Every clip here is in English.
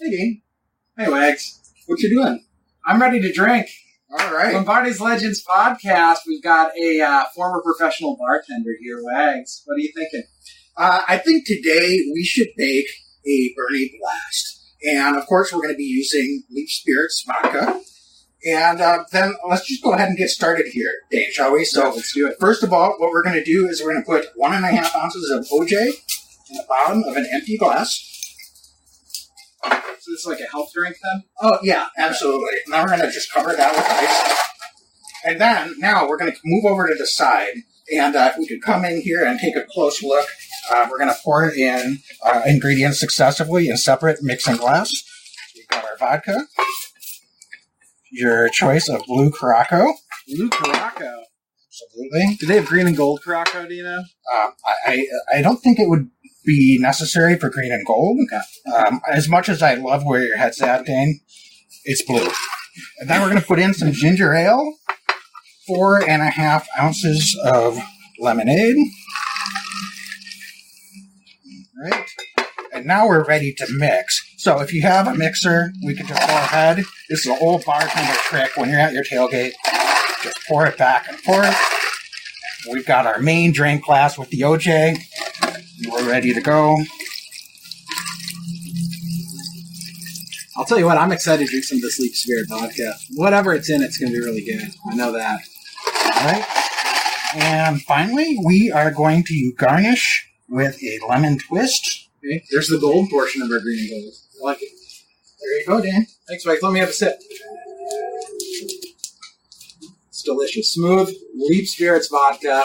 Hey, Dean. Hey, Wags. What you doing? I'm ready to drink. All right. Lombardi's Legends podcast. We've got a uh, former professional bartender here, Wags. What are you thinking? Uh, I think today we should make a Bernie Blast. And of course, we're going to be using Leap Spirits vodka. And uh, then let's just go ahead and get started here, Dave, shall we? So let's do it. First of all, what we're going to do is we're going to put one and a half ounces of OJ in the bottom of an empty glass. So this is like a health drink then? Oh, yeah, absolutely. Now we're going to just cover that with ice. And then, now we're going to move over to the side. And uh, if we could come in here and take a close look, uh, we're going to pour in uh, ingredients successively in separate mixing glass. We've got our vodka, your choice of blue Curaçao. Blue Curaçao. Absolutely. Do they have green and gold Curaçao, do you know? Uh, I, I I don't think it would be necessary for green and gold. Um, as much as I love where your head's at, Dane, it's blue. And then we're going to put in some ginger ale, four and a half ounces of lemonade. All right. And now we're ready to mix. So if you have a mixer, we can just go ahead. This is an old bartender trick when you're at your tailgate. Just pour it back and forth. We've got our main drink glass with the OJ. We're ready to go. I'll tell you what, I'm excited to drink some of this Leap Spirit vodka. Whatever it's in, it's going to be really good. I know that. All right. And finally, we are going to garnish with a lemon twist. Okay, there's the gold portion of our green and gold. I like it. There you go, Dan. Thanks, Mike. Let me have a sip. It's delicious. Smooth, Leap Spirits vodka.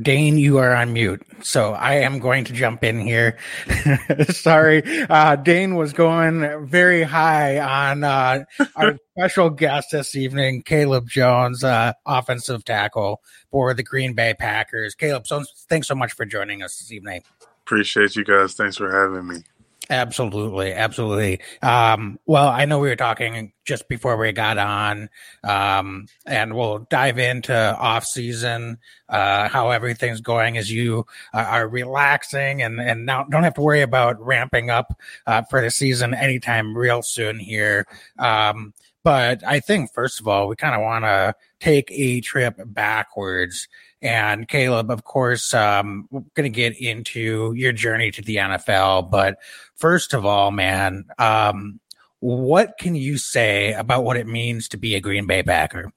Dane, you are on mute. So I am going to jump in here. Sorry. Uh, Dane was going very high on uh, our special guest this evening, Caleb Jones, uh, offensive tackle for the Green Bay Packers. Caleb, so, thanks so much for joining us this evening. Appreciate you guys. Thanks for having me. Absolutely, absolutely. Um, well, I know we were talking just before we got on, um, and we'll dive into off season, uh, how everything's going as you uh, are relaxing and and now don't have to worry about ramping up uh, for the season anytime real soon here. Um, but I think first of all, we kind of want to take a trip backwards. And Caleb, of course, um, we're going to get into your journey to the NFL. But first of all, man, um, what can you say about what it means to be a Green Bay Packer?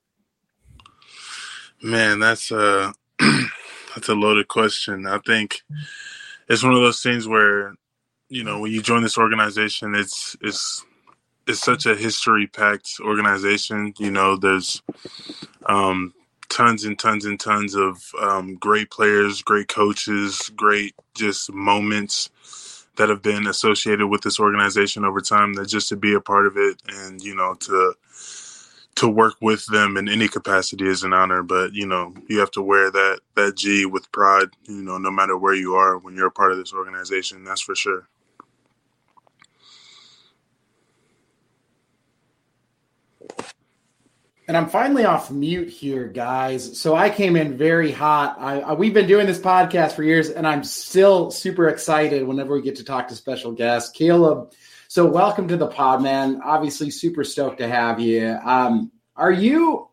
Man, that's a that's a loaded question. I think it's one of those things where you know when you join this organization, it's it's it's such a history packed organization. You know, there's um, tons and tons and tons of um, great players, great coaches, great just moments that have been associated with this organization over time. That just to be a part of it and you know to to work with them in any capacity is an honor. But you know you have to wear that that G with pride. You know, no matter where you are when you're a part of this organization, that's for sure. And I'm finally off mute here, guys. So I came in very hot. I, I, we've been doing this podcast for years, and I'm still super excited whenever we get to talk to special guests. Caleb, so welcome to the pod, man. Obviously, super stoked to have you. Um, are you?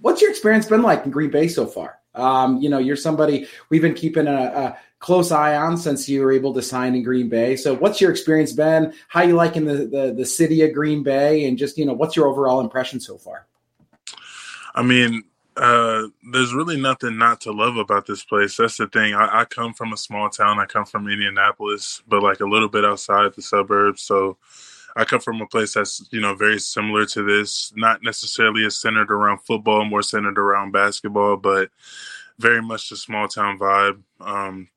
What's your experience been like in Green Bay so far? Um, you know, you're somebody we've been keeping a, a, close eye on since you were able to sign in Green Bay. So, what's your experience been? How you liking the, the the city of Green Bay, and just you know, what's your overall impression so far? I mean, uh, there's really nothing not to love about this place. That's the thing. I, I come from a small town. I come from Indianapolis, but like a little bit outside the suburbs. So. I come from a place that's you know very similar to this, not necessarily as centered around football, more centered around basketball, but very much the small town vibe. Um,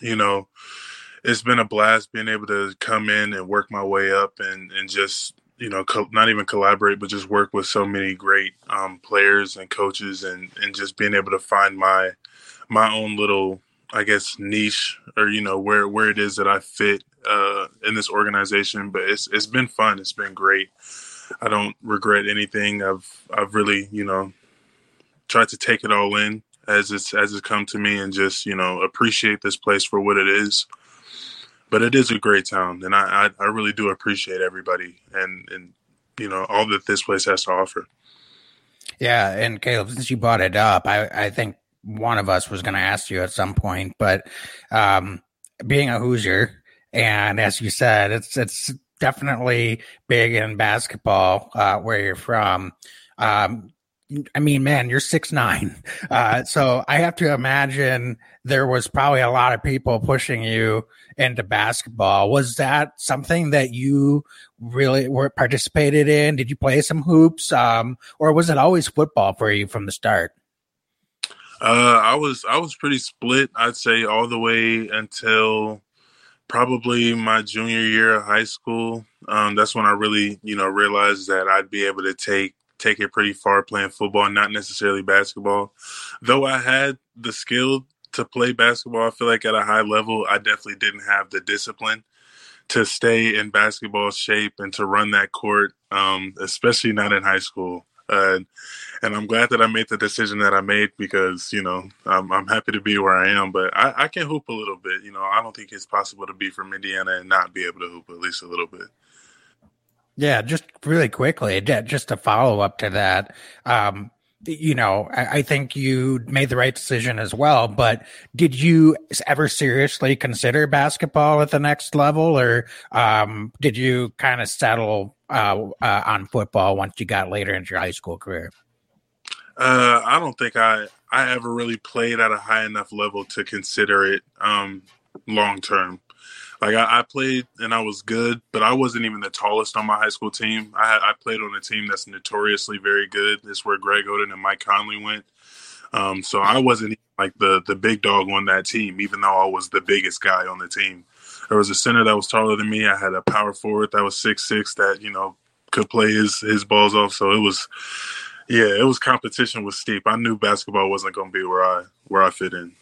you know, it's been a blast being able to come in and work my way up and and just you know co- not even collaborate but just work with so many great um, players and coaches and and just being able to find my my own little I guess niche or you know where where it is that I fit uh, in this organization. But it's it's been fun. It's been great. I don't regret anything. I've I've really you know tried to take it all in as it's as it's come to me and just you know appreciate this place for what it is. But it is a great town, and I I, I really do appreciate everybody and and you know all that this place has to offer. Yeah, and Caleb, since you brought it up, I I think one of us was going to ask you at some point, but um, being a Hoosier, and as you said, it's it's definitely big in basketball uh, where you're from. Um, I mean, man, you're six nine, uh, so I have to imagine there was probably a lot of people pushing you into basketball. Was that something that you really were participated in? Did you play some hoops, um, or was it always football for you from the start? Uh, I was I was pretty split. I'd say all the way until probably my junior year of high school. Um, that's when I really, you know, realized that I'd be able to take take it pretty far playing football, not necessarily basketball. Though I had the skill to play basketball, I feel like at a high level, I definitely didn't have the discipline to stay in basketball shape and to run that court, um, especially not in high school. Uh, and I'm glad that I made the decision that I made because you know I'm, I'm happy to be where I am. But I, I, can hoop a little bit. You know, I don't think it's possible to be from Indiana and not be able to hoop at least a little bit. Yeah, just really quickly, just to follow up to that. Um, you know, I, I, think you made the right decision as well. But did you ever seriously consider basketball at the next level, or um, did you kind of settle uh, uh, on football once you got later into your high school career? Uh, I don't think I I ever really played at a high enough level to consider it um, long term. Like I, I, played and I was good, but I wasn't even the tallest on my high school team. I, I played on a team that's notoriously very good. It's where Greg Oden and Mike Conley went. Um, so I wasn't like the the big dog on that team, even though I was the biggest guy on the team. There was a center that was taller than me. I had a power forward that was six six that you know could play his his balls off. So it was, yeah, it was competition was steep. I knew basketball wasn't going to be where I where I fit in.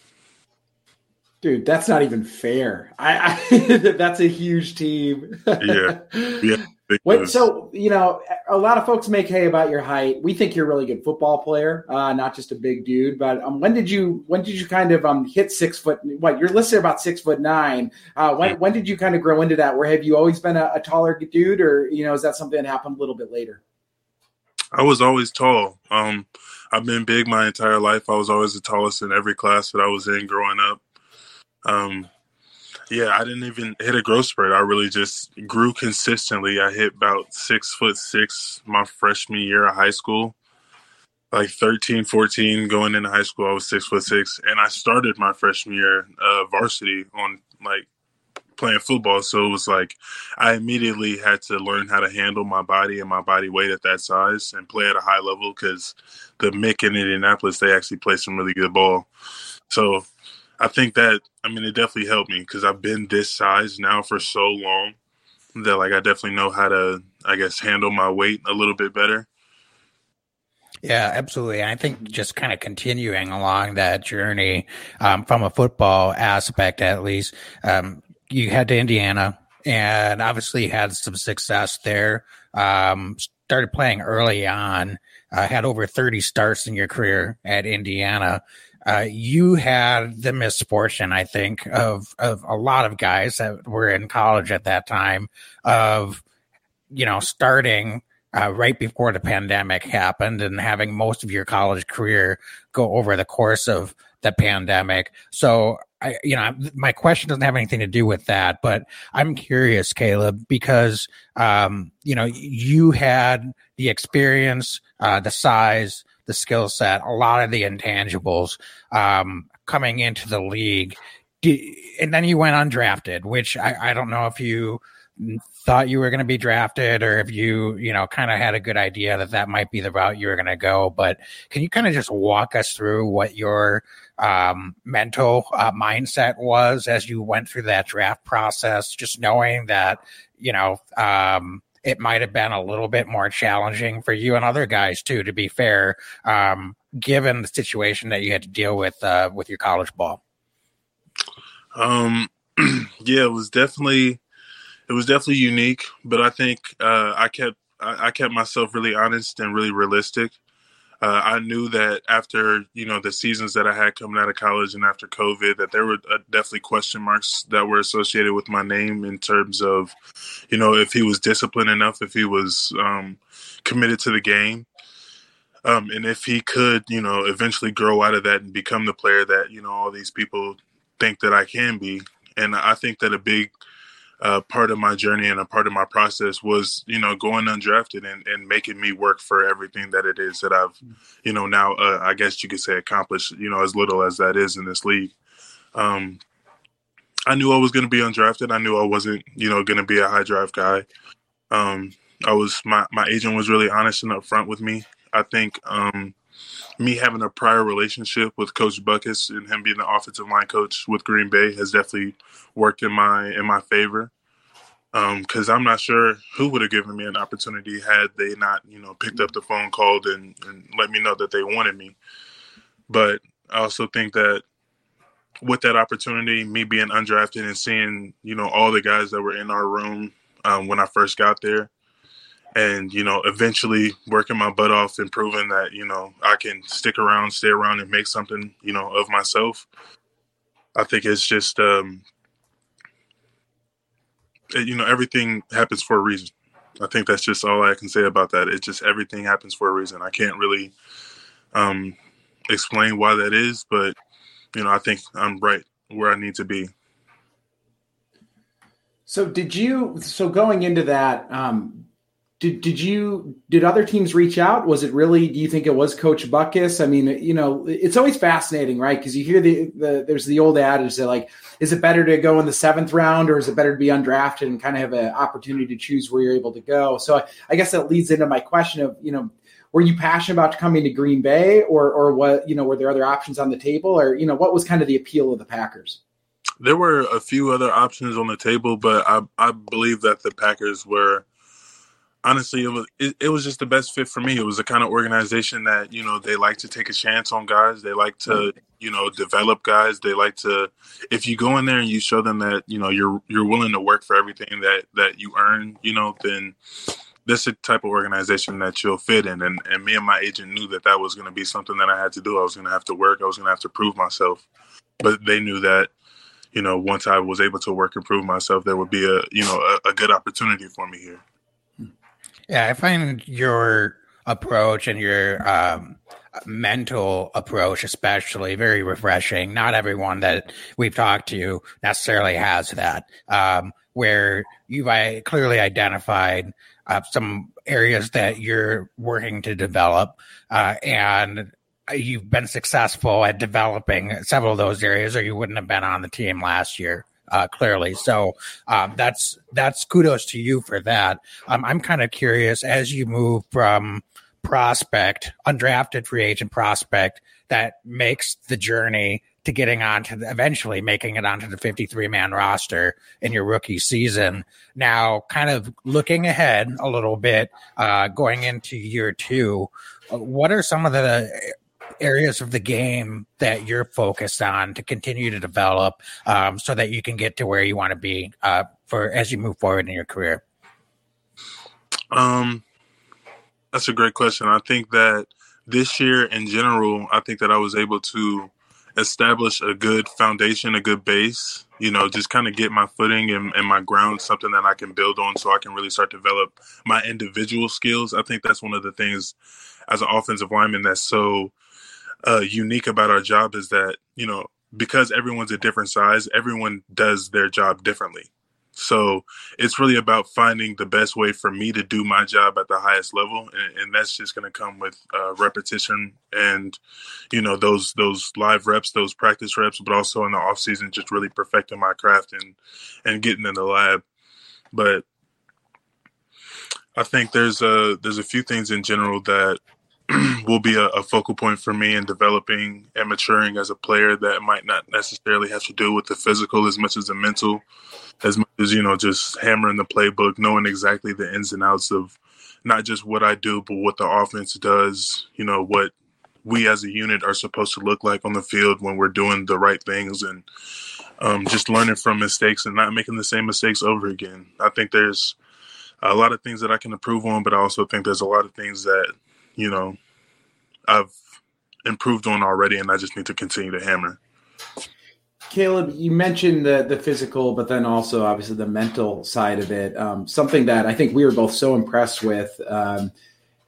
Dude, that's not even fair. I, I that's a huge team. yeah, yeah. What, so you know, a lot of folks make hay about your height. We think you're a really good football player, uh, not just a big dude. But um, when did you when did you kind of um, hit six foot? What you're listed about six foot nine. Uh, when when did you kind of grow into that? Where have you always been a, a taller dude, or you know, is that something that happened a little bit later? I was always tall. Um, I've been big my entire life. I was always the tallest in every class that I was in growing up. Um, yeah, I didn't even hit a growth spurt. I really just grew consistently. I hit about six foot six my freshman year of high school. Like 13, 14, going into high school, I was six foot six. And I started my freshman year uh, varsity on like playing football. So it was like I immediately had to learn how to handle my body and my body weight at that size and play at a high level because the MIC in Indianapolis, they actually play some really good ball. So I think that I mean it definitely helped me because I've been this size now for so long that like I definitely know how to I guess handle my weight a little bit better. Yeah, absolutely. I think just kind of continuing along that journey um, from a football aspect, at least, um, you head to Indiana and obviously had some success there. Um, started playing early on, uh, had over 30 starts in your career at Indiana. Uh, you had the misfortune, I think, of of a lot of guys that were in college at that time of, you know, starting uh, right before the pandemic happened and having most of your college career go over the course of the pandemic. So, I, you know, my question doesn't have anything to do with that, but I'm curious, Caleb, because, um, you know, you had the experience, uh, the size, the skill set, a lot of the intangibles um, coming into the league. and then you went undrafted, which I, I don't know if you thought you were going to be drafted or if you, you know, kind of had a good idea that that might be the route you were going to go. But can you kind of just walk us through what your um, mental uh, mindset was as you went through that draft process, just knowing that, you know, um, it might have been a little bit more challenging for you and other guys too, to be fair, um, given the situation that you had to deal with uh, with your college ball. Um, yeah, it was definitely it was definitely unique, but I think uh, I kept I, I, kept myself really honest and really realistic. Uh, I knew that after you know the seasons that I had coming out of college and after COVID, that there were uh, definitely question marks that were associated with my name in terms of, you know, if he was disciplined enough, if he was um, committed to the game, um, and if he could, you know, eventually grow out of that and become the player that you know all these people think that I can be. And I think that a big uh, part of my journey and a part of my process was, you know, going undrafted and, and making me work for everything that it is that I've, you know, now uh, I guess you could say accomplished, you know, as little as that is in this league. Um, I knew I was going to be undrafted. I knew I wasn't, you know, going to be a high drive guy. Um, I was my my agent was really honest and upfront with me. I think um, me having a prior relationship with Coach Butkus and him being the offensive line coach with Green Bay has definitely worked in my in my favor. Because um, I'm not sure who would have given me an opportunity had they not, you know, picked up the phone, called, and, and let me know that they wanted me. But I also think that with that opportunity, me being undrafted and seeing, you know, all the guys that were in our room um, when I first got there, and you know eventually working my butt off and proving that you know i can stick around stay around and make something you know of myself i think it's just um it, you know everything happens for a reason. I think that's just all i can say about that. It's just everything happens for a reason. I can't really um explain why that is but you know i think i'm right where i need to be. So did you so going into that um did did you did other teams reach out? Was it really? Do you think it was Coach Butkus? I mean, you know, it's always fascinating, right? Because you hear the, the there's the old adage that like, is it better to go in the seventh round or is it better to be undrafted and kind of have an opportunity to choose where you're able to go? So I, I guess that leads into my question of you know, were you passionate about coming to Green Bay or or what? You know, were there other options on the table or you know, what was kind of the appeal of the Packers? There were a few other options on the table, but I I believe that the Packers were honestly it was it, it, was just the best fit for me. It was the kind of organization that you know they like to take a chance on guys. They like to mm-hmm. you know develop guys. They like to if you go in there and you show them that you know you're you're willing to work for everything that that you earn you know then this is the type of organization that you'll fit in. And and me and my agent knew that that was going to be something that i had to do. I was going to have to work. I was going to have to prove myself. But they knew that you know once i was able to work and prove myself there would be a you know a, a good opportunity for me here yeah, I find your approach and your um, mental approach, especially, very refreshing. Not everyone that we've talked to necessarily has that, um, where you've I, clearly identified uh, some areas that you're working to develop, uh, and you've been successful at developing several of those areas, or you wouldn't have been on the team last year uh, clearly. So um, that's that's kudos to you for that. Um, I'm kind of curious as you move from prospect, undrafted free agent prospect, that makes the journey to getting on to the, eventually making it onto the 53 man roster in your rookie season. Now, kind of looking ahead a little bit, uh, going into year two, uh, what are some of the areas of the game that you're focused on to continue to develop um, so that you can get to where you want to be uh, for as you move forward in your career? Um, that's a great question. I think that this year in general, I think that I was able to establish a good foundation, a good base, you know, just kind of get my footing and, and, my ground, something that I can build on so I can really start develop my individual skills. I think that's one of the things as an offensive lineman that's so uh, unique about our job is that you know because everyone's a different size, everyone does their job differently. So it's really about finding the best way for me to do my job at the highest level, and, and that's just going to come with uh, repetition and you know those those live reps, those practice reps, but also in the off season, just really perfecting my craft and and getting in the lab. But I think there's a there's a few things in general that will be a, a, focal point for me in developing and maturing as a player that might not necessarily have to do with the physical as much as the mental, as much as, you know, just hammering the playbook, knowing exactly the ins and outs of not just what I do, but what the offense does, you know, what we as a unit are supposed to look like on the field when we're doing the right things and um, just learning from mistakes and not making the same mistakes over again. I think there's a lot of things that I can improve on, but I also think there's a lot of things that you know, I've improved on already, and I just need to continue to hammer. Caleb, you mentioned the the physical, but then also obviously the mental side of it. Um, something that I think we were both so impressed with um,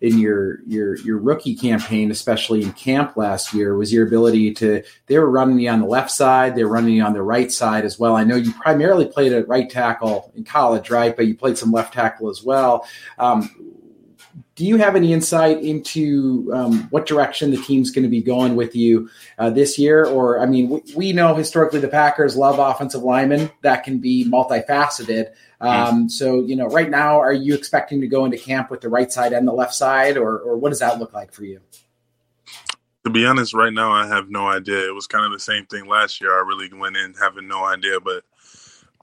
in your your your rookie campaign, especially in camp last year, was your ability to. They were running you on the left side, they were running you on the right side as well. I know you primarily played at right tackle in college, right? But you played some left tackle as well. Um, do you have any insight into um, what direction the team's going to be going with you uh, this year? Or, I mean, we, we, know historically the Packers love offensive linemen that can be multifaceted. Um, so, you know, right now, are you expecting to go into camp with the right side and the left side, or, or what does that look like for you? To be honest, right now, I have no idea. It was kind of the same thing last year. I really went in having no idea, but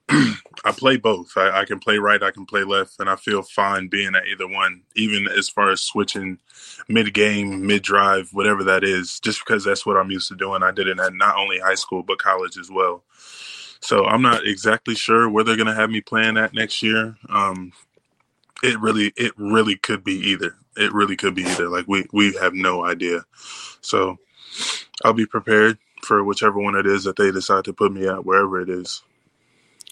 I play both. I, I, can play right, I can play left, and I feel fine being at either one, even as far as switching mid game, mid drive, whatever that is, just because that's what I'm used to doing. I did it at not only high school, but college as well. So I'm not exactly sure where they're going to have me playing at next year. Um, it really, it really could be either. It really could be either. Like we, we have no idea. So I'll be prepared for whichever one it is that they decide to put me at, wherever it is.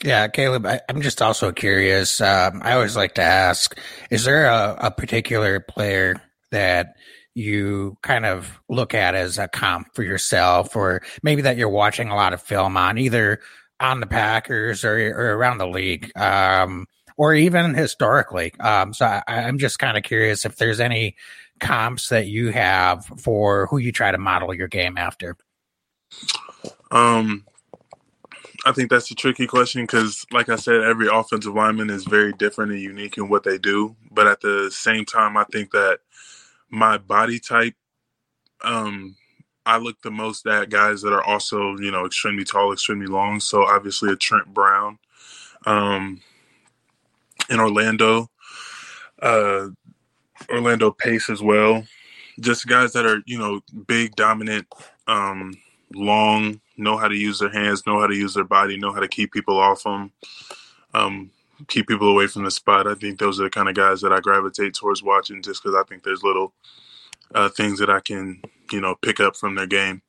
Yeah, Caleb, I, am just also curious. Um, I always like to ask is there a, a, particular player that you kind of look at as a comp for yourself, or maybe that you're watching a lot of film on, either on the Packers or, or around the league? Um, or even historically. Um, so I, I'm just kind of curious if there's any comps that you have for who you try to model your game after. Um, I think that's a tricky question because, like I said, every offensive lineman is very different and unique in what they do. But at the same time, I think that my body type, um, I look the most at guys that are also, you know, extremely tall, extremely long. So obviously, a Trent Brown, um, in Orlando, uh, Orlando Pace as well. Just guys that are, you know, big, dominant, um, long, know how to use their hands, know how to use their body, know how to keep people off them, um, keep people away from the spot. I think those are the kind of guys that I gravitate towards watching just because I think there's little uh, things that I can, you know, pick up from their game.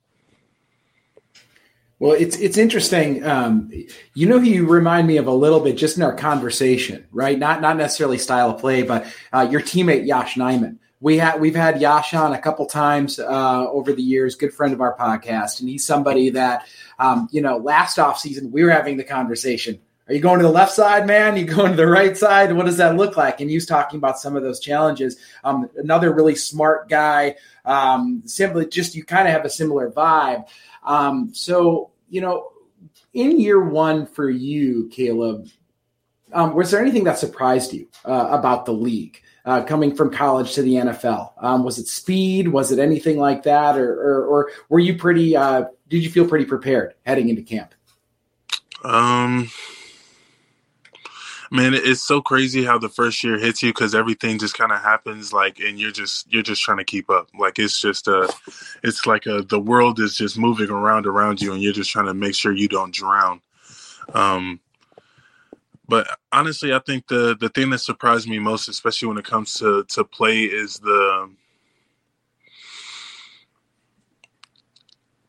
Well, it's it's interesting. Um, you know, you remind me of a little bit just in our conversation, right? Not not necessarily style of play, but uh, your teammate Yosh Nijman we had we've had Yosh on a couple times uh, over the years. Good friend of our podcast, and he's somebody that um, you know. Last off season, we were having the conversation. Are you going to the left side, man? Are you going to the right side? What does that look like? And he was talking about some of those challenges. Um, another really smart guy. Um, simply, just you kind of have a similar vibe. Um, so you know, in year one for you, Caleb, um, was there anything that surprised you uh, about the league? Uh, coming from college to the NFL? Um, was it speed? Was it anything like that, or or, or were you pretty? Uh, did you feel pretty prepared heading into camp? Um, man, it's so crazy how the first year hits you because everything just kind of happens like, and you're just you're just trying to keep up. Like it's just a, it's like a the world is just moving around around you, and you're just trying to make sure you don't drown. Um, but honestly, I think the the thing that surprised me most, especially when it comes to to play, is the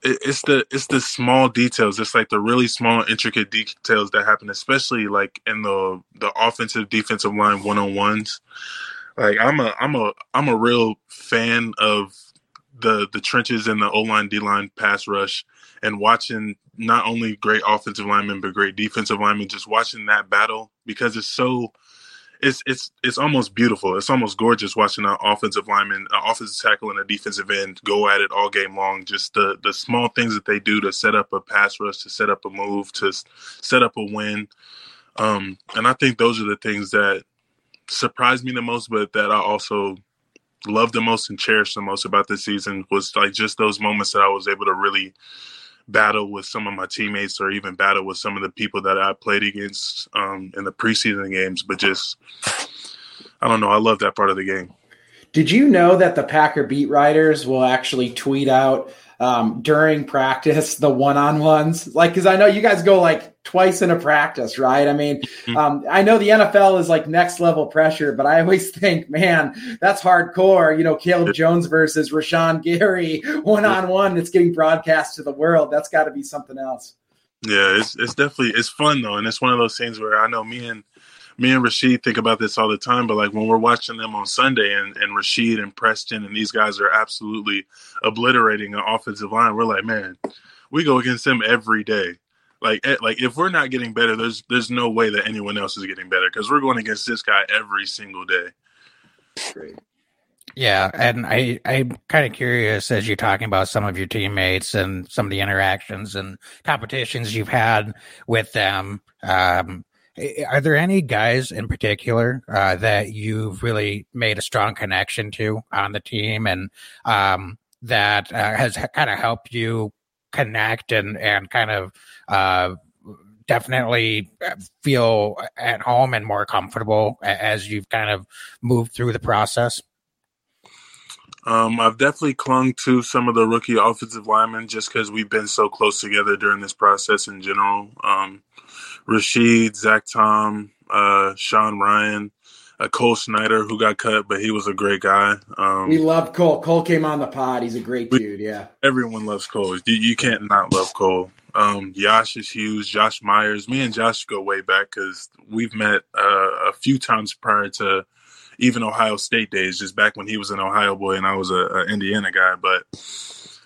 it's the it's the small details. It's like the really small, intricate details that happen, especially like in the the offensive defensive line one on ones. Like I'm a I'm a I'm a real fan of the the trenches and the O line D line pass rush and watching not only great offensive linemen but great defensive linemen. Just watching that battle because it's so it's it's it's almost beautiful. It's almost gorgeous watching an offensive lineman, an offensive tackle, and a defensive end go at it all game long. Just the the small things that they do to set up a pass rush, to set up a move, to set up a win. Um, and I think those are the things that surprised me the most, but that I also love the most and cherished the most about this season was like just those moments that I was able to really battle with some of my teammates or even battle with some of the people that I played against um, in the preseason games. But just, I don't know. I love that part of the game. Did you know that the Packer beat writers will actually tweet out um, during practice, the one on ones. Like, because I know you guys go like twice in a practice, right? I mean, mm-hmm. um, I know the NFL is like next level pressure, but I always think, man, that's hardcore. You know, Caleb Jones versus Rashan Gary one on one that's getting broadcast to the world. That's got to be something else. Yeah, it's it's definitely it's fun though, and it's one of those things where I know me and me and Rasheed think about this all the time, but like when we're watching them on Sunday and, and Rashid and Preston and these guys are absolutely obliterating an offensive line, we're like, man, we go against them every day. Like, eh, like if we're not getting better, there's there's no way that anyone else is getting better because we're going against this guy every single day. Great. Yeah, and I I'm kind of curious as you're talking about some of your teammates and some of the interactions and competitions you've had with them. Um, are there any guys in particular uh, that you've really made a strong connection to on the team and um, that uh, has kind of helped you connect and, and kind of uh, definitely feel at home and more comfortable as you've kind of moved through the process? Um, I've definitely clung to some of the rookie offensive linemen just because we've been so close together during this process in general. Um, Rasheed, Zach Tom, uh, Sean Rhyan, uh, Cole Schneider, who got cut, but he was a great guy. Um, we love Cole. Cole came on the pod. He's a great we, dude. Yeah. Everyone loves Cole. You, you can't not love Cole. Um, Yosh is huge. Josh Myers. Me and Josh go way back because we've met uh, a few times prior to even Ohio State days, just back when he was an Ohio boy and I was a, a Indiana guy. But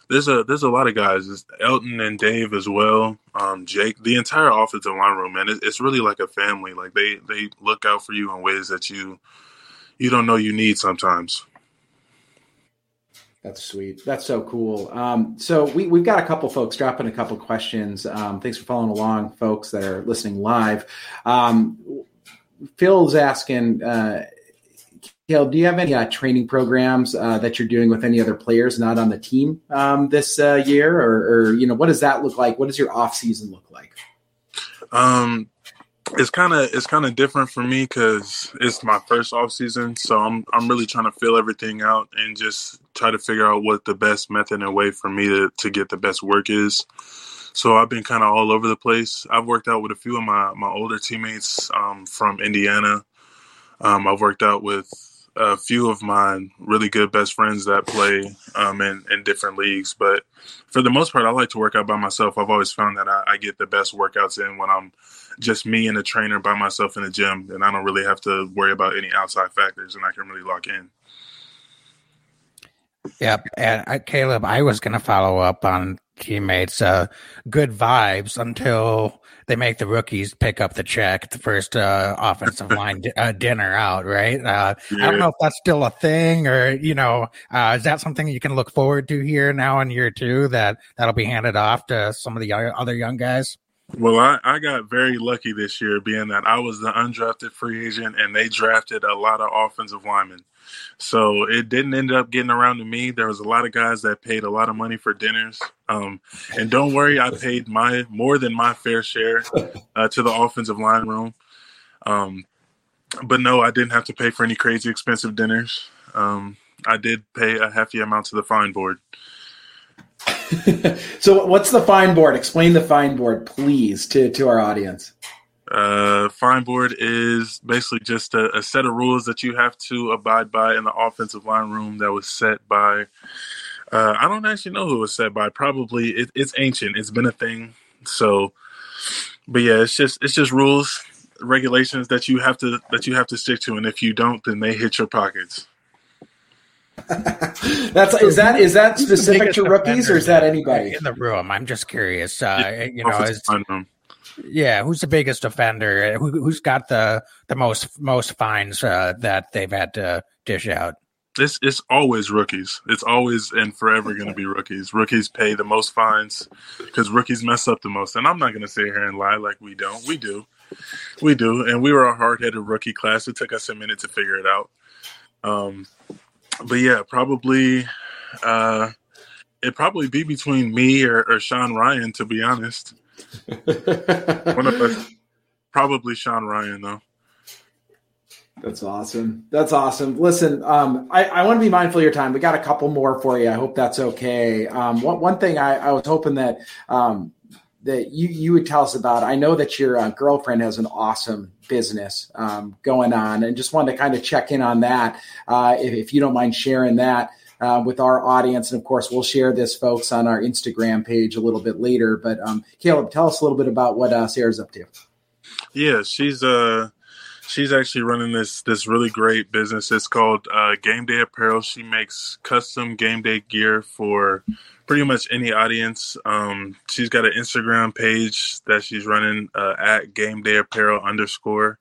there's a there's a lot of guys. There's Elgton and Dave as well. Um, Jake, the entire offensive line room, man. It, it's really like a family. Like they they look out for you in ways that you you don't know you need sometimes. That's sweet. That's so cool. Um, so we, we've got a couple folks dropping a couple questions. Um, thanks for following along, folks that are listening live. Um, Phil's asking, uh, Caleb, do you have any uh, training programs uh, that you're doing with any other players not on the team um, this uh, year, or, or, you know, what does that look like? What does your off season look like? Um, it's kind of it's kind of different for me because it's my first off season, so I'm I'm really trying to fill everything out and just try to figure out what the best method and way for me to to get the best work is. So I've been kind of all over the place. I've worked out with a few of my my older teammates um, from Indiana. Um, I've worked out with a few of my really good best friends that play um, in, in different leagues. But for the most part, I like to work out by myself. I've always found that I, I, get the best workouts in when I'm just me and a trainer by myself in the gym, and I don't really have to worry about any outside factors, and I can really lock in. Yep, and uh, Caleb, I was going to follow up on teammates. Uh, good vibes until they make the rookies pick up the check the first uh, offensive line di- uh, dinner out, right? Uh, yeah. I don't know if that's still a thing, or you know, uh, is that something you can look forward to here now in year two that that'll be handed off to some of the other young guys? Well, I, I got very lucky this year, being that I was the undrafted free agent, and they drafted a lot of offensive linemen. So it didn't end up getting around to me. There was a lot of guys that paid a lot of money for dinners. Um, and don't worry, I paid my more than my fair share uh, to the offensive line room. Um, but no, I didn't have to pay for any crazy expensive dinners. Um, I did pay a hefty amount to the fine board. so what's the fine board? Explain the fine board, please, to, to our audience. Uh, fine board is basically just a, a, set of rules that you have to abide by in the offensive line room that was set by. Uh, I don't actually know who it was set by. Probably it, it's ancient. It's been a thing. So, but yeah, it's just it's just rules, regulations that you have to that you have to stick to, and if you don't, then they hit your pockets. That's is that is that specific to rookies or is that anybody? in the room? I'm just curious. Uh, you know, is, yeah, who's the biggest offender? Who, who's got the the most most fines uh, that they've had to dish out? It's it's always rookies. It's always and forever going to be rookies. Rookies pay the most fines because rookies mess up the most. And I'm not going to sit here and lie like we don't. We do, we do. And we were a hard headed rookie class. It took us a minute to figure it out. Um, but yeah, probably uh, it'd probably be between me or, or Sean Rhyan. To be honest, one of us, probably Sean Rhyan though. That's awesome. That's awesome. Listen, um, I, I want to be mindful of your time. We got a couple more for you. I hope that's okay. Um, one, one thing I, I was hoping that um, that you you would tell us about. I know that your uh, girlfriend has an awesome business um, going on, and just wanted to kind of check in on that. Uh, if, if you don't mind sharing that. Uh, with our audience, and of course, we'll share this, folks, on our Instagram page a little bit later. But um, Caleb, tell us a little bit about what uh, Sarah's up to. Yeah, she's uh she's actually running this this really great business. It's called uh, Game Day Apparel. She makes custom game day gear for pretty much any audience. Um, she's got an Instagram page that she's running uh, at Game Day Apparel underscore.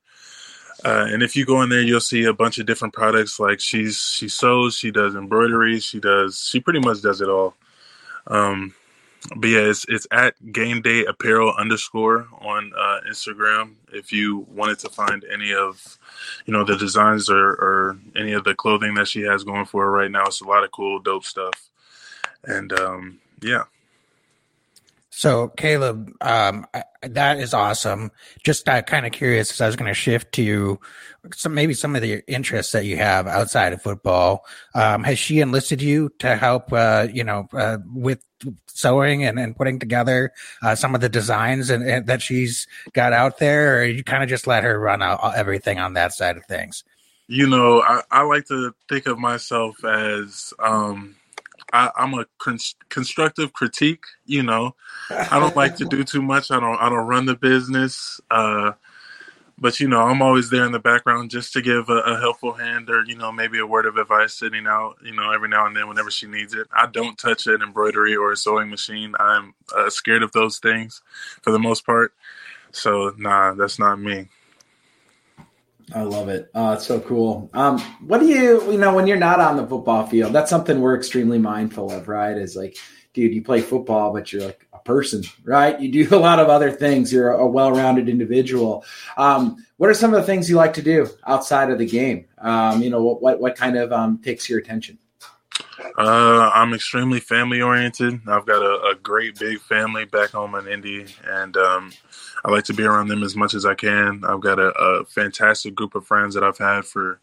Uh, and if you go in there, you'll see a bunch of different products. Like she's she sews, she does embroidery, she does she pretty much does it all. Um, but yeah, it's it's at Game Day Apparel underscore on uh, Instagram. If you wanted to find any of, you know, the designs or, or any of the clothing that she has going for her right now, it's a lot of cool, dope stuff. And um, yeah, So, Caleb, um, I- that is awesome. Just uh, kind of curious, because I was going to shift to some maybe some of the interests that you have outside of football. Um, has she enlisted you to help, uh, you know, uh, with sewing and, and putting together uh, some of the designs and, and that she's got out there, or you kind of just let her run out everything on that side of things? you know, I, I like to think of myself as um, I, I'm a con- constructive critique. You know, I don't like to do too much. I don't I don't run the business. Uh, but you know, I'm always there in the background just to give a, a helpful hand or you know maybe a word of advice sitting out. You know, every now and then whenever she needs it. I don't touch an embroidery or a sewing machine. I'm uh, scared of those things for the most part. So nah, that's not me. I love it. Oh, it's so cool. Um, what do you, you know, when you're not on the football field, that's something we're extremely mindful of, right? Is like, dude, you play football, but you're like a person, right? You do a lot of other things. You're a well-rounded individual. Um, what are some of the things you like to do outside of the game? Um, you know, what, what, what kind of um, takes your attention? Uh, I'm extremely family oriented. I've got a, a great big family back home in Indy, and um, I like to be around them as much as I can. I've got a, a fantastic group of friends that I've had for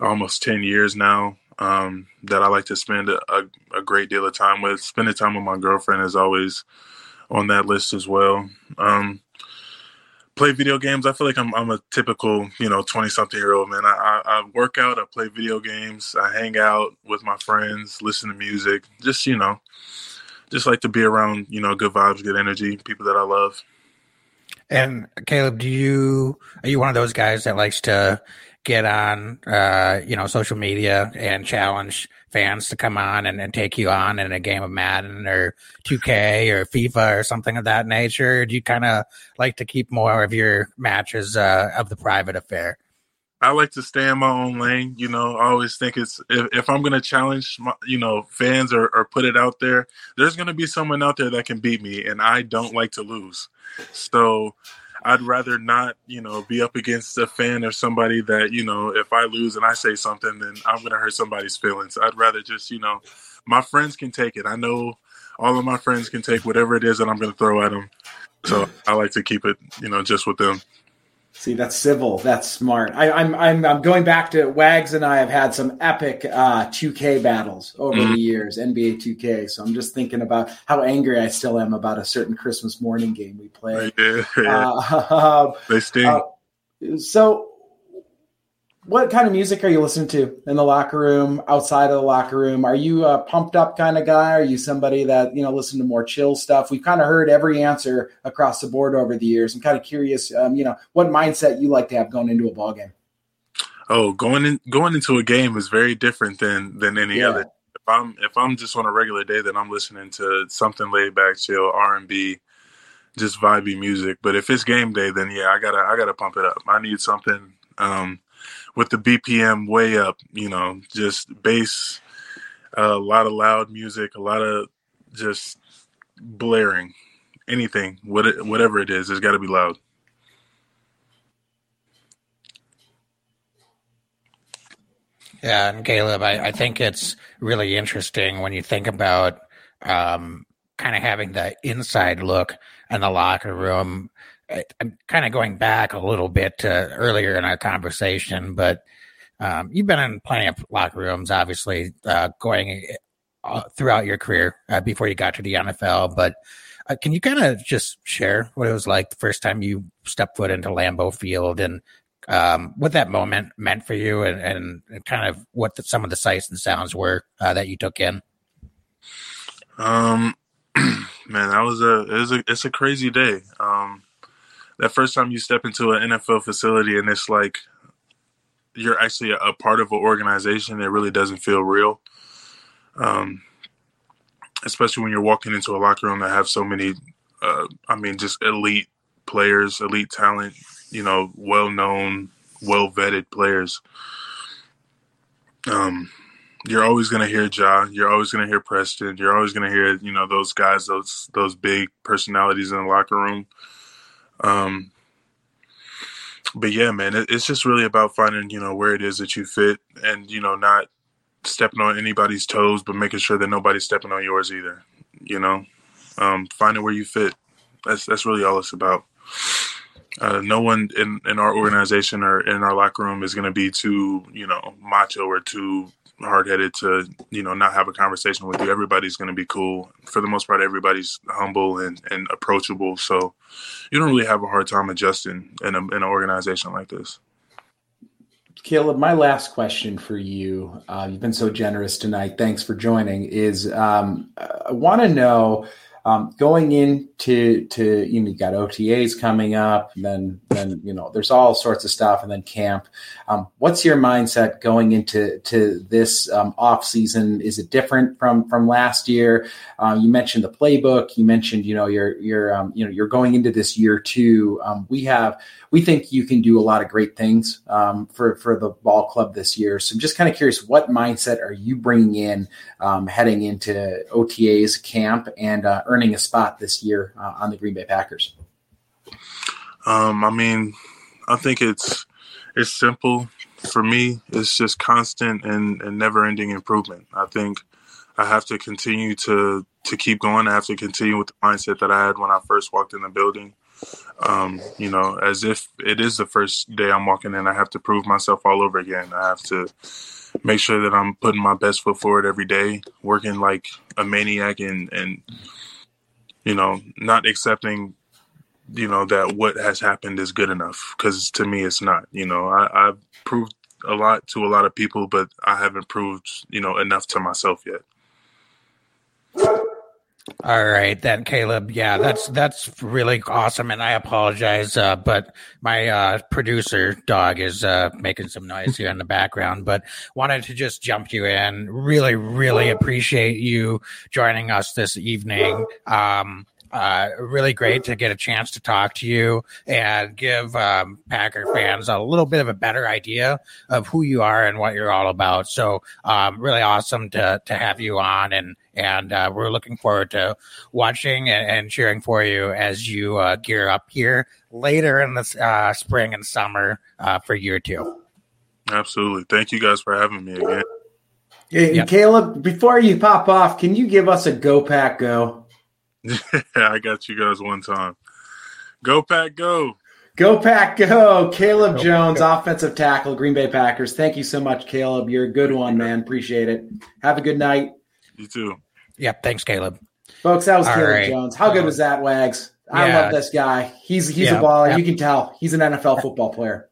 almost 10 years now um, that I like to spend a, a, a great deal of time with. Spending time with my girlfriend is always on that list as well. Um, play video games. I feel like I'm I'm a typical you know twenty something year old man. I, I, I work out. I play video games. I hang out with my friends, listen to music. Just you know, just like to be around you know good vibes, good energy, people that I love. And Caleb, do you are you one of those guys that likes to get on uh, you know, social media and challenge fans to come on and, and take you on in a game of Madden or 2K or FIFA or something of that nature? Do you kind of like to keep more of your matches uh, of the private affair? I like to stay in my own lane. You know, I always think it's if, if I'm going to challenge, my, you know, fans or, or put it out there, there's going to be someone out there that can beat me, and I don't like to lose. So I'd rather not, you know, be up against a fan or somebody that, you know, if I lose and I say something, then I'm going to hurt somebody's feelings. I'd rather just, you know, my friends can take it. I know all of my friends can take whatever it is that I'm going to throw at them. So I like to keep it, you know, just with them. See, that's civil. That's smart. I, I'm, I'm I'm going back to Wags and I have had some epic uh, 2K battles over Mhm. the years, NBA 2K. So I'm just thinking about how angry I still am about a certain Christmas morning game we played. Yeah, yeah. Uh, they sting. uh, so, what kind of music are you listening to in the locker room, outside of the locker room? Are you a pumped up kind of guy? Are you somebody that you know listen to more chill stuff? We've kind of heard every answer across the board over the years. I'm kind of curious, um, you know, what mindset you like to have going into a ball game. Oh, going in going into a game is very different than than any Yeah. other. If I'm if I'm just on a regular day, then I'm listening to something laid back, chill, R and B, just vibey music. But if it's game day, then yeah, I gotta I gotta pump it up. I need something um, with the BPM way up. You know, just bass, a lot of loud music, a lot of just blaring. Anything, what it, whatever it is, it's got to be loud. Yeah, and Caleb, I, I think it's really interesting when you think about um, kind of having the inside look in the locker room. I'm kind of going back a little bit to earlier in our conversation, but um, you've been in plenty of locker rooms, obviously, uh, going uh, throughout your career uh, before you got to the NFL. But uh, can you kind of just share what it was like the first time you stepped foot into Lambeau Field and um, what that moment meant for you and, and, and kind of what the, some of the sights and sounds were uh, that you took in. Um, man, that was a it was a it's a crazy day. Um, that first time you step into an NFL facility and it's like you're actually a, a part of an organization, it really doesn't feel real. Um, especially when you're walking into a locker room that have so many, uh, I mean, just elite players, elite talent, you know, well known, well vetted players. Um, you're always gonna hear Ja. You're always gonna hear Preston. You're always gonna hear you know those guys, those those big personalities in the locker room. Um, but yeah, man, it, it's just really about finding you know where it is that you fit, and you know not stepping on anybody's toes, but making sure that nobody's stepping on yours either. You know, um, finding where you fit. That's that's really all it's about. Uh, no one in, in our organization or in our locker room is going to be too, you know, macho or too hard headed to, you know, not have a conversation with you. Everybody's going to be cool. For the most part, everybody's humble and, and approachable. So you don't really have a hard time adjusting in, a, in an organization like this. Caleb, my last question for you, uh, you've been so generous tonight. Thanks for joining. Is um, I want to know um, going into to you know you got OTAs coming up, and then then you know there's all sorts of stuff, and then camp. Um, what's your mindset going into to this um, off season? Is it different from from last year? Uh, you mentioned the playbook. You mentioned you know you're you're um, you know you're going into this year too. Um, we have we think you can do a lot of great things um, for for the ball club this year. So I'm just kind of curious, what mindset are you bringing in heading into OTA's camp and uh, earning a spot this year uh, on the Green Bay Packers? Um, I mean, I think it's it's simple for me. It's just constant and, and never ending improvement. I think I have to continue to to keep going. I have to continue with the mindset that I had when I first walked in the building. Um, you know, as if it is the first day I'm walking in, I have to prove myself all over again. I have to make sure that I'm putting my best foot forward every day, working like a maniac and and you know, not accepting you know that what has happened is good enough because to me it's not you know. I, i've proved a lot to a lot of people but i haven't proved you know enough to myself yet All right, then, Caleb. Yeah, that's that's really awesome, and I apologize, uh, but my uh, producer dog is uh, making some noise here in the background. But wanted to just jump you in. Really, really appreciate you joining us this evening. Um, uh, really great to get a chance to talk to you and give um, Packer fans a little bit of a better idea of who you are and what you're all about. So, um, really awesome to to have you on, and and uh, we're looking forward to watching and, and cheering for you as you uh, gear up here later in the uh, spring and summer uh, for year two. absolutely thank you guys for having me again Hey, Yep. Caleb, before you pop off, can you give us a go pack go? i got you guys one time go pack go Go pack go. Caleb Jones, offensive tackle, Green Bay Packers. Thank you so much, Caleb. You're a good one, man. Appreciate it. Have a good night. you too Yep, thanks, Caleb. Folks, that was All Caleb right. Jones. How good was that, Wags? I Yeah. love this guy. He's he's Yeah. a baller. Yep. You can tell. He's an NFL football player.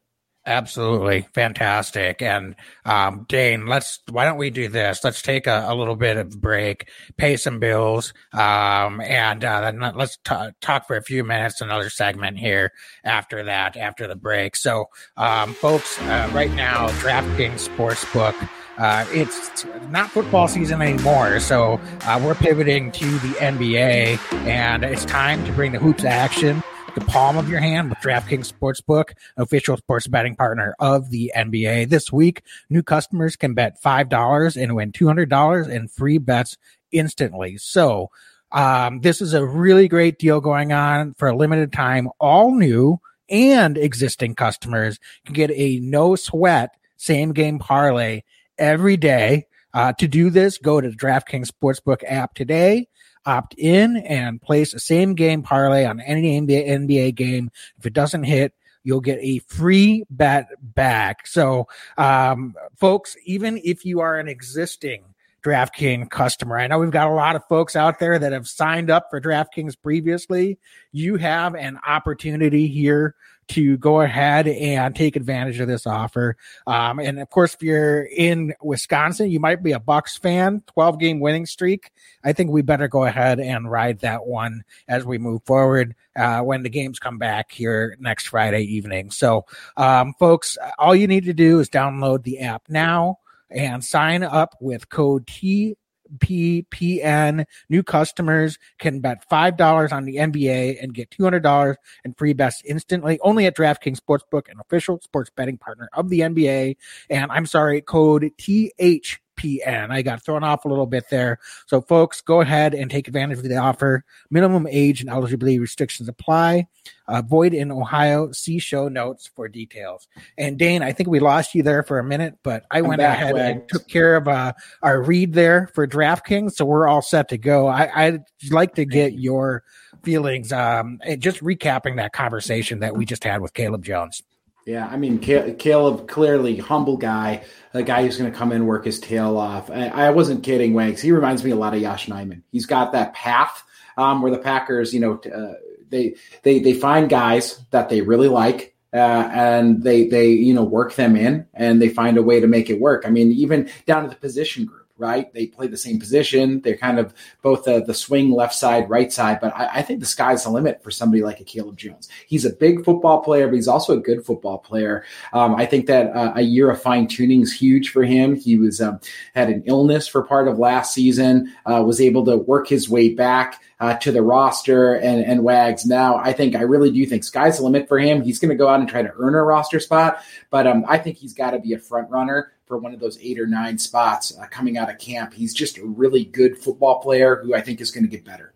Absolutely fantastic. And um, Dane, let's why don't we do this? Let's take a, a little bit of break, pay some bills, um, and uh, then let's t- talk for a few minutes. Another segment here after that, after the break. So, um, folks, uh, right now, DraftKings Sportsbook. Uh, it's not football season anymore, so uh, we're pivoting to the NBA, and it's time to bring the hoops action the palm of your hand with DraftKings Sportsbook, official sports betting partner of the NBA. This week, new customers can bet $5 and win $200 in free bets instantly. So, um, this is a really great deal going on for a limited time. All new and existing customers can get a no sweat same game parlay every day. Uh, to do this, go to the DraftKings Sportsbook app today opt in and place a same game parlay on any NBA NBA game. If it doesn't hit, you'll get a free bet back. So, um, folks, even if you are an existing DraftKings customer, I know we've got a lot of folks out there that have signed up for DraftKings previously. You have an opportunity here to go ahead and take advantage of this offer. Um, and of course, if you're in Wisconsin, you might be a Bucks fan, 12 game winning streak. I think we better go ahead and ride that one as we move forward uh, when the games come back here next Friday evening. So, um, folks, all you need to do is download the app now and sign up with code T PPN. New customers can bet $5 on the NBA and get $200 in free bets instantly only at DraftKings Sportsbook, an official sports betting partner of the NBA. And I'm sorry, code TH PN. I got thrown off a little bit there. So, folks, go ahead and take advantage of the offer. Minimum age and eligibility restrictions apply. Uh, void in Ohio. See show notes for details. And Dane, I think we lost you there for a minute, but I I'm went ahead way. and took care of uh, our read there for DraftKings, so we're all set to go. I, would like to get your feelings, um, just recapping that conversation that we just had with Caleb Jones. Yeah, I mean, Caleb, clearly humble guy, a guy who's going to come in work his tail off. I, I wasn't kidding, Wags. He reminds me a lot of Yosh Nijman. He's got that path um, where the Packers, you know, uh, they they they find guys that they really like. Uh, and they they you know work them in and they find a way to make it work. I mean, even down to the position group right? They play the same position. They're kind of both the, the swing left side, right side. But I, I, think the sky's the limit for somebody like a Caleb Jones. He's a big football player, but he's also a good football player. Um, I think that uh, a year of fine tuning is huge for him. He was um, had an illness for part of last season, uh, was able to work his way back. Uh, to the roster and, and Wags. Now, I think I really do think sky's the limit for him. He's going to go out and try to earn a roster spot, but um, I think he's got to be a front runner for one of those eight or nine spots uh, coming out of camp. He's just a really good football player who I think is going to get better.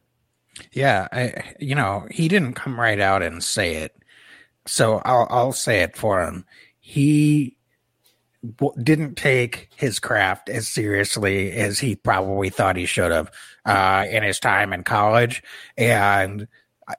Yeah, I, you know, he didn't come right out and say it, so I'll I'll say it for him. He w- didn't take his craft as seriously as he probably thought he should have uh, in his time in college, and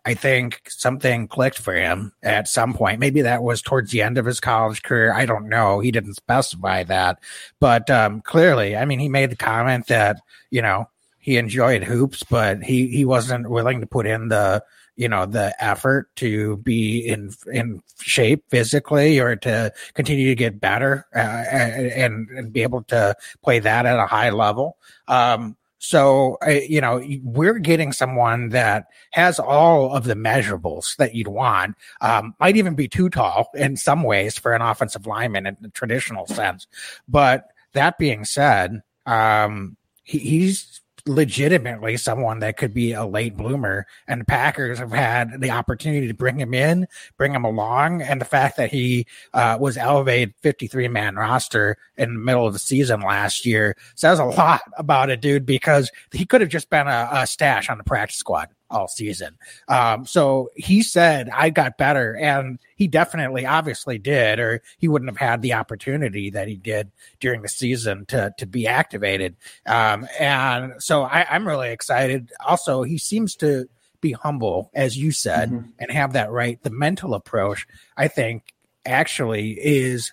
I think something clicked for him at some point. Maybe that was towards the end of his college career. I don't know. He didn't specify that, but um, clearly, I mean, he made the comment that you know he enjoyed hoops, but he he wasn't willing to put in the you know the effort to be in in shape physically or to continue to get better uh, and and be able to play that at a high level. Um, so, you know, we're getting someone that has all of the measurables that you'd want. Um, might even be too tall in some ways for an offensive lineman in the traditional sense. But that being said, um, he, he's legitimately someone that could be a late bloomer. And the Packers have had the opportunity to bring him in, bring him along. And the fact that he uh, was elevated 53 man roster in the middle of the season last year says a lot about it, dude, because he could have just been a, a stash on the practice squad all season. Um, so he said, I got better. And he definitely, obviously did, or he wouldn't have had the opportunity that he did during the season to, to be activated. Um, and so I, am really excited. Also, he seems to be humble, as you said, mm-hmm. and have that right. The mental approach, I think, actually is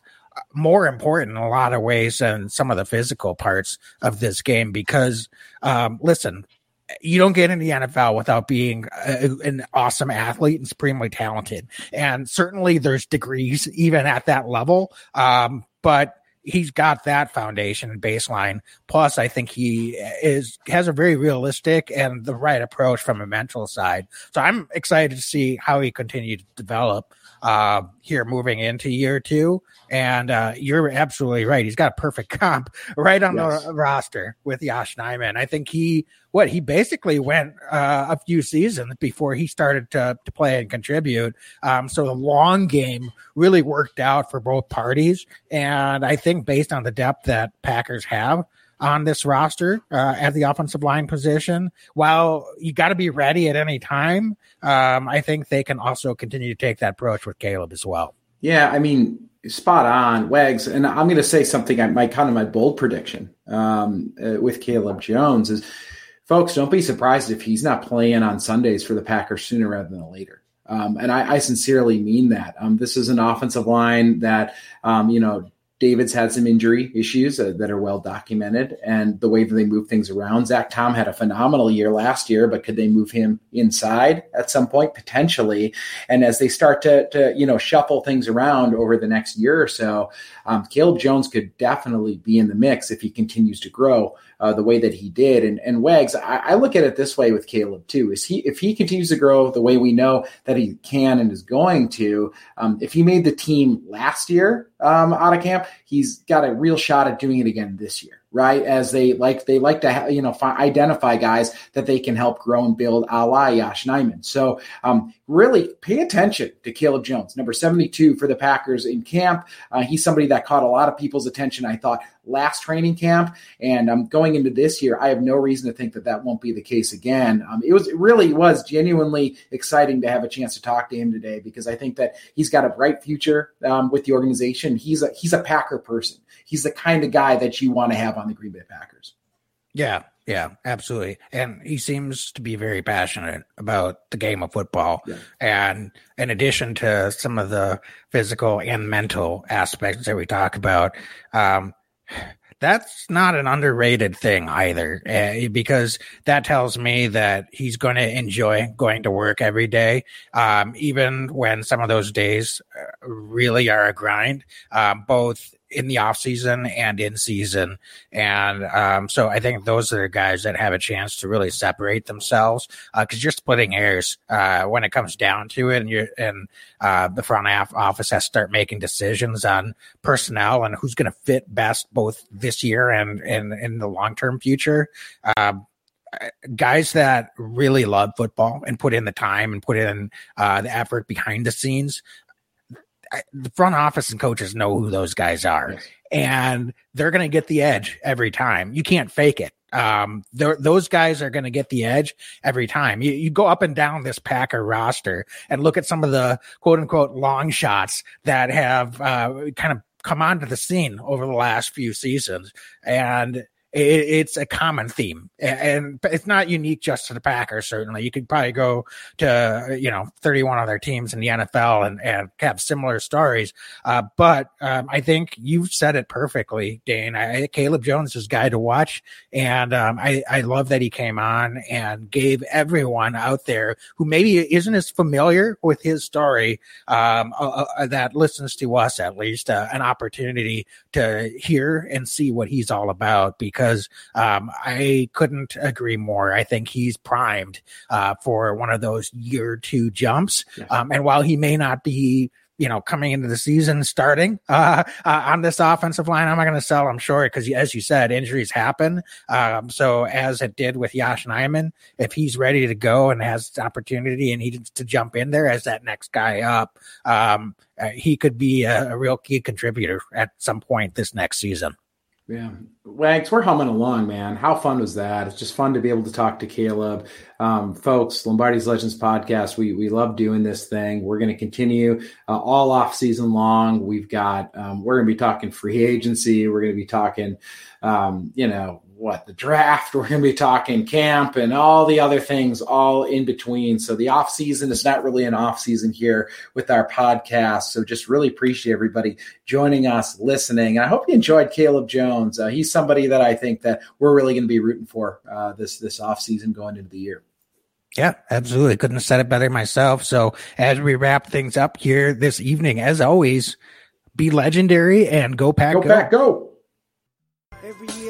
more important in a lot of ways than some of the physical parts of this game because um, listen you don't get in the NFL without being a, an awesome athlete and supremely talented. And certainly there's degrees even at that level. Um, but he's got that foundation and baseline. Plus, I think he is has a very realistic and the right approach from a mental side. So I'm excited to see how he continues to develop uh, here moving into year two. And uh, you're absolutely right. He's got a perfect comp right on yes. the roster with Yosh Nijman. I think he, what he basically went uh, a few seasons before he started to, to play and contribute. Um, so the long game really worked out for both parties. And I think based on the depth that Packers have, on this roster uh, at the offensive line position. While you got to be ready at any time, um, I think they can also continue to take that approach with Caleb as well. Yeah, I mean, spot on, Wags. And I'm going to say something. I my kind of my bold prediction um, uh, with Caleb Jones is, folks, don't be surprised if he's not playing on Sundays for the Packers sooner rather than later. Um, and I, I, sincerely mean that. Um, this is an offensive line that, um, you know, David's had some injury issues uh, that are well documented, and the way that they move things around. Zach Tom had a phenomenal year last year, but could they move him inside at some point potentially? And as they start to, to you know shuffle things around over the next year or so, um, Caleb Jones could definitely be in the mix if he continues to grow uh, the way that he did. And and Wags, I, I, look at it this way with Caleb too: is he if he continues to grow the way we know that he can and is going to, um, if he made the team last year um, out of camp, he's got a real shot at doing it again this year right? As they like, they like to, you know, fi- identify guys that they can help grow and build a la Yosh Nijman. So um, really pay attention to Caleb Jones, number 72 for the Packers in camp. Uh, he's somebody that caught a lot of people's attention, I thought, last training camp. And um, going into this year, I have no reason to think that that won't be the case again. Um, it was, it really was genuinely exciting to have a chance to talk to him today because I think that he's got a bright future um, with the organization. He's a, he's a Packer person he's the kind of guy that you want to have on the Green Bay Packers. Yeah, yeah, absolutely. And he seems to be very passionate about the game of football. Yeah. And in addition to some of the physical and mental aspects that we talk about, um, that's not an underrated thing either, uh, because that tells me that he's going to enjoy going to work every day, um, even when some of those days uh, really are a grind, uh, both in the off season and in season. And um, so I think those are the guys that have a chance to really separate themselves because uh, you're splitting hairs uh, when it comes down to it, and you and uh, the front half office has to start making decisions on personnel and who's going to fit best both this year and and in the long term future. Um, guys that really love football and put in the time and put in uh, the effort behind the scenes the front office and coaches know who those guys are, yes. and they're going to get the edge every time. You can't fake it. Um, those guys are going to get the edge every time. You, you go up and down this Packer roster and look at some of the quote unquote long shots that have uh, kind of come onto the scene over the last few seasons, and it's a common theme and it's not unique just to the Packers. Certainly, you could probably go to you know 31 other teams in the NFL and, and have similar stories. Uh, but um, I think you've said it perfectly, Dane. I, Caleb Jones is guy to watch, and um, I I love that he came on and gave everyone out there who maybe isn't as familiar with his story um, uh, uh, that listens to us at least uh, an opportunity to hear and see what he's all about because because um, I couldn't agree more. I think he's primed uh, for one of those year two jumps. Yes. Um, and while he may not be you know, coming into the season, starting uh, uh, on this offensive line. I'm not going to sell I'm short because, as you said, injuries happen. Um, so, as it did with Yosh Nijman, if he's ready to go and has opportunity and he needs to jump in there as that next guy up, um, uh, he could be a, a real key contributor at some point this next season. Yeah. Wags, we're humming along, man. How fun was that? It's just fun to be able to talk to Caleb. Um, folks, Lombardi's Legends podcast, we, we love doing this thing. We're going to continue uh, all off season long. We've got, um, we're going to be talking free agency. We're going to be talking, um, you know, what the draft. We're going to be talking camp and all the other things all in between. So the off season is not really an off season here with our podcast. So just really appreciate everybody joining us, listening. And I hope you enjoyed Caleb Jones. Uh, he's somebody that I think that we're really going to be rooting for uh, this this off season going into the year. Yeah, absolutely. Couldn't have said it better myself. So as we wrap things up here this evening, as always, be legendary and go pack go. go. Pack, go.